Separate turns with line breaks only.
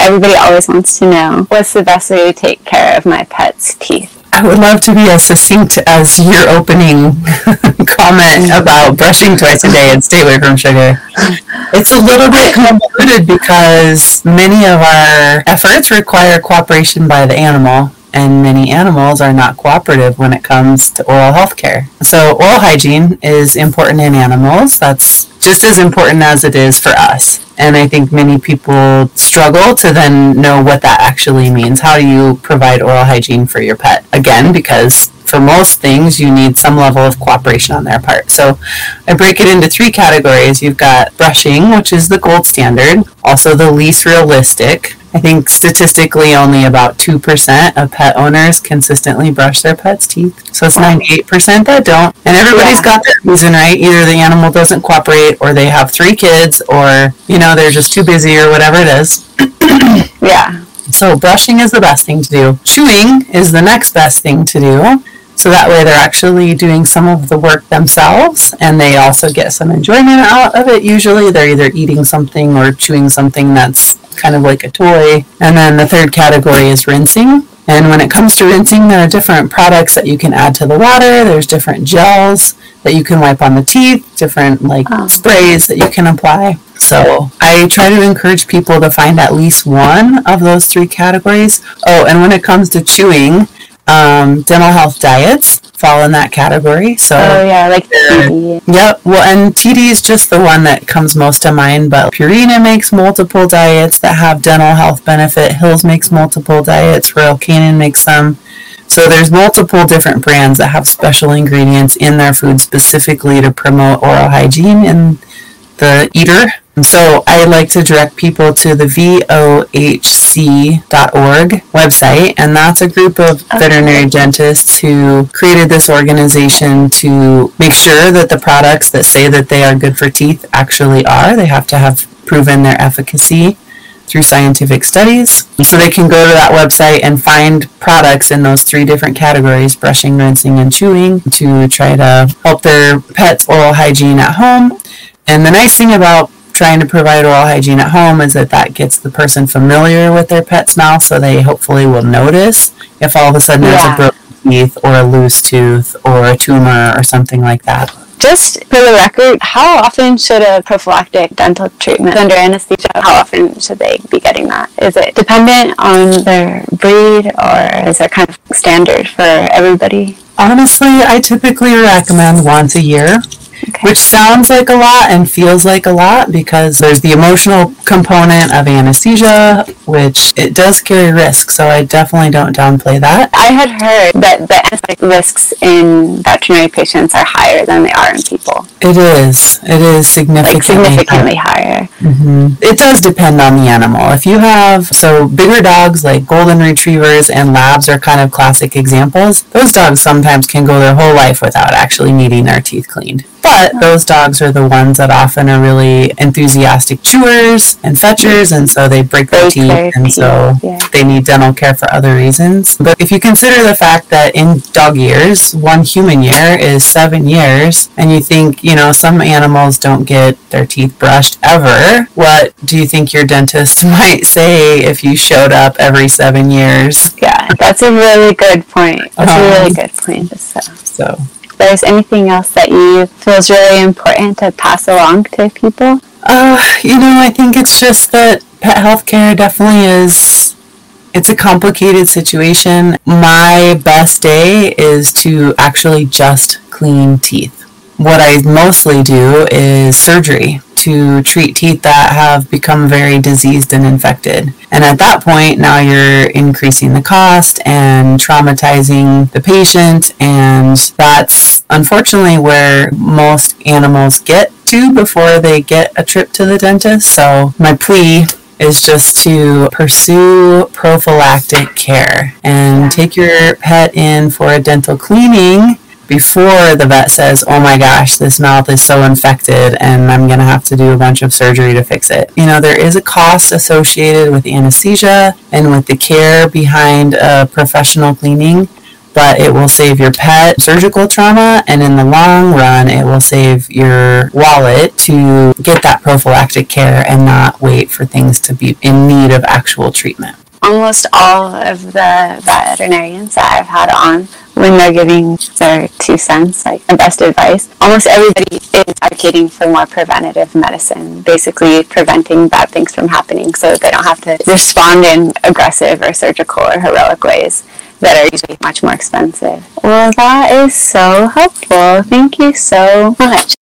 everybody always wants to know what's the best way to take care of my pet's teeth?
I would love to be as succinct as your opening comment about brushing twice a day and stay away from sugar. It's a little bit convoluted because many of our efforts require cooperation by the animal and many animals are not cooperative when it comes to oral health care. So, oral hygiene is important in animals. That's just as important as it is for us. And I think many people struggle to then know what that actually means. How do you provide oral hygiene for your pet? Again, because for most things, you need some level of cooperation on their part. So I break it into three categories. You've got brushing, which is the gold standard, also the least realistic, I think statistically only about 2% of pet owners consistently brush their pet's teeth. So it's 98% that don't. And everybody's yeah. got their reason, right? Either the animal doesn't cooperate or they have three kids or, you know, they're just too busy or whatever it is.
yeah.
So brushing is the best thing to do. Chewing is the next best thing to do. So that way they're actually doing some of the work themselves and they also get some enjoyment out of it. Usually they're either eating something or chewing something that's kind of like a toy. And then the third category is rinsing. And when it comes to rinsing, there are different products that you can add to the water. There's different gels that you can wipe on the teeth, different like oh. sprays that you can apply. So I try to encourage people to find at least one of those three categories. Oh, and when it comes to chewing, um, dental health diets fall in that category. So
oh yeah, like TD.
Yep. Well, and TD is just the one that comes most to mind. But Purina makes multiple diets that have dental health benefit. Hills makes multiple diets. Royal Canin makes them. So there's multiple different brands that have special ingredients in their food specifically to promote oral hygiene in the eater. So I like to direct people to the vohc.org website, and that's a group of okay. veterinary dentists who created this organization to make sure that the products that say that they are good for teeth actually are. They have to have proven their efficacy through scientific studies. So they can go to that website and find products in those three different categories brushing, rinsing, and chewing to try to help their pets' oral hygiene at home. And the nice thing about trying to provide oral hygiene at home is that that gets the person familiar with their pet's mouth so they hopefully will notice if all of a sudden yeah. there's a broken teeth or a loose tooth or a tumor or something like that.
Just for the record, how often should a prophylactic dental treatment under anesthesia, how often should they be getting that? Is it dependent on their breed or is it kind of standard for everybody?
Honestly, I typically recommend once a year. Which sounds like a lot and feels like a lot because there's the emotional component of anesthesia, which it does carry risk. So I definitely don't downplay that.
I had heard that the anesthetic risks in veterinary patients are higher than they are in people.
It is. It is significantly, like
significantly higher. higher.
Mm-hmm. It does depend on the animal. If you have, so bigger dogs like golden retrievers and labs are kind of classic examples. Those dogs sometimes can go their whole life without actually needing their teeth cleaned. But those dogs are the ones that often are really enthusiastic chewers and fetchers, and so they break their teeth, and so yeah. they need dental care for other reasons. But if you consider the fact that in dog years, one human year is seven years, and you think, you know, some animals don't get their teeth brushed ever, what do you think your dentist might say if you showed up every seven years?
Yeah, that's a really good point. That's um, a really good point. So.
so
there's anything else that you feel is really important to pass along to people?
Uh, you know, I think it's just that pet healthcare definitely is it's a complicated situation. My best day is to actually just clean teeth. What I mostly do is surgery to treat teeth that have become very diseased and infected. And at that point, now you're increasing the cost and traumatizing the patient. And that's unfortunately where most animals get to before they get a trip to the dentist. So my plea is just to pursue prophylactic care and take your pet in for a dental cleaning before the vet says, oh my gosh, this mouth is so infected and I'm going to have to do a bunch of surgery to fix it. You know, there is a cost associated with anesthesia and with the care behind a professional cleaning. but it will save your pet surgical trauma, and in the long run, it will save your wallet to get that prophylactic care and not wait for things to be in need of actual treatment.
Almost all of the veterinarians that I've had on when they're giving their two cents, like the best advice, almost everybody is advocating for more preventative medicine, basically preventing bad things from happening so they don't have to respond in aggressive or surgical or heroic ways that are usually much more expensive. Well, that is so helpful. Thank you so much.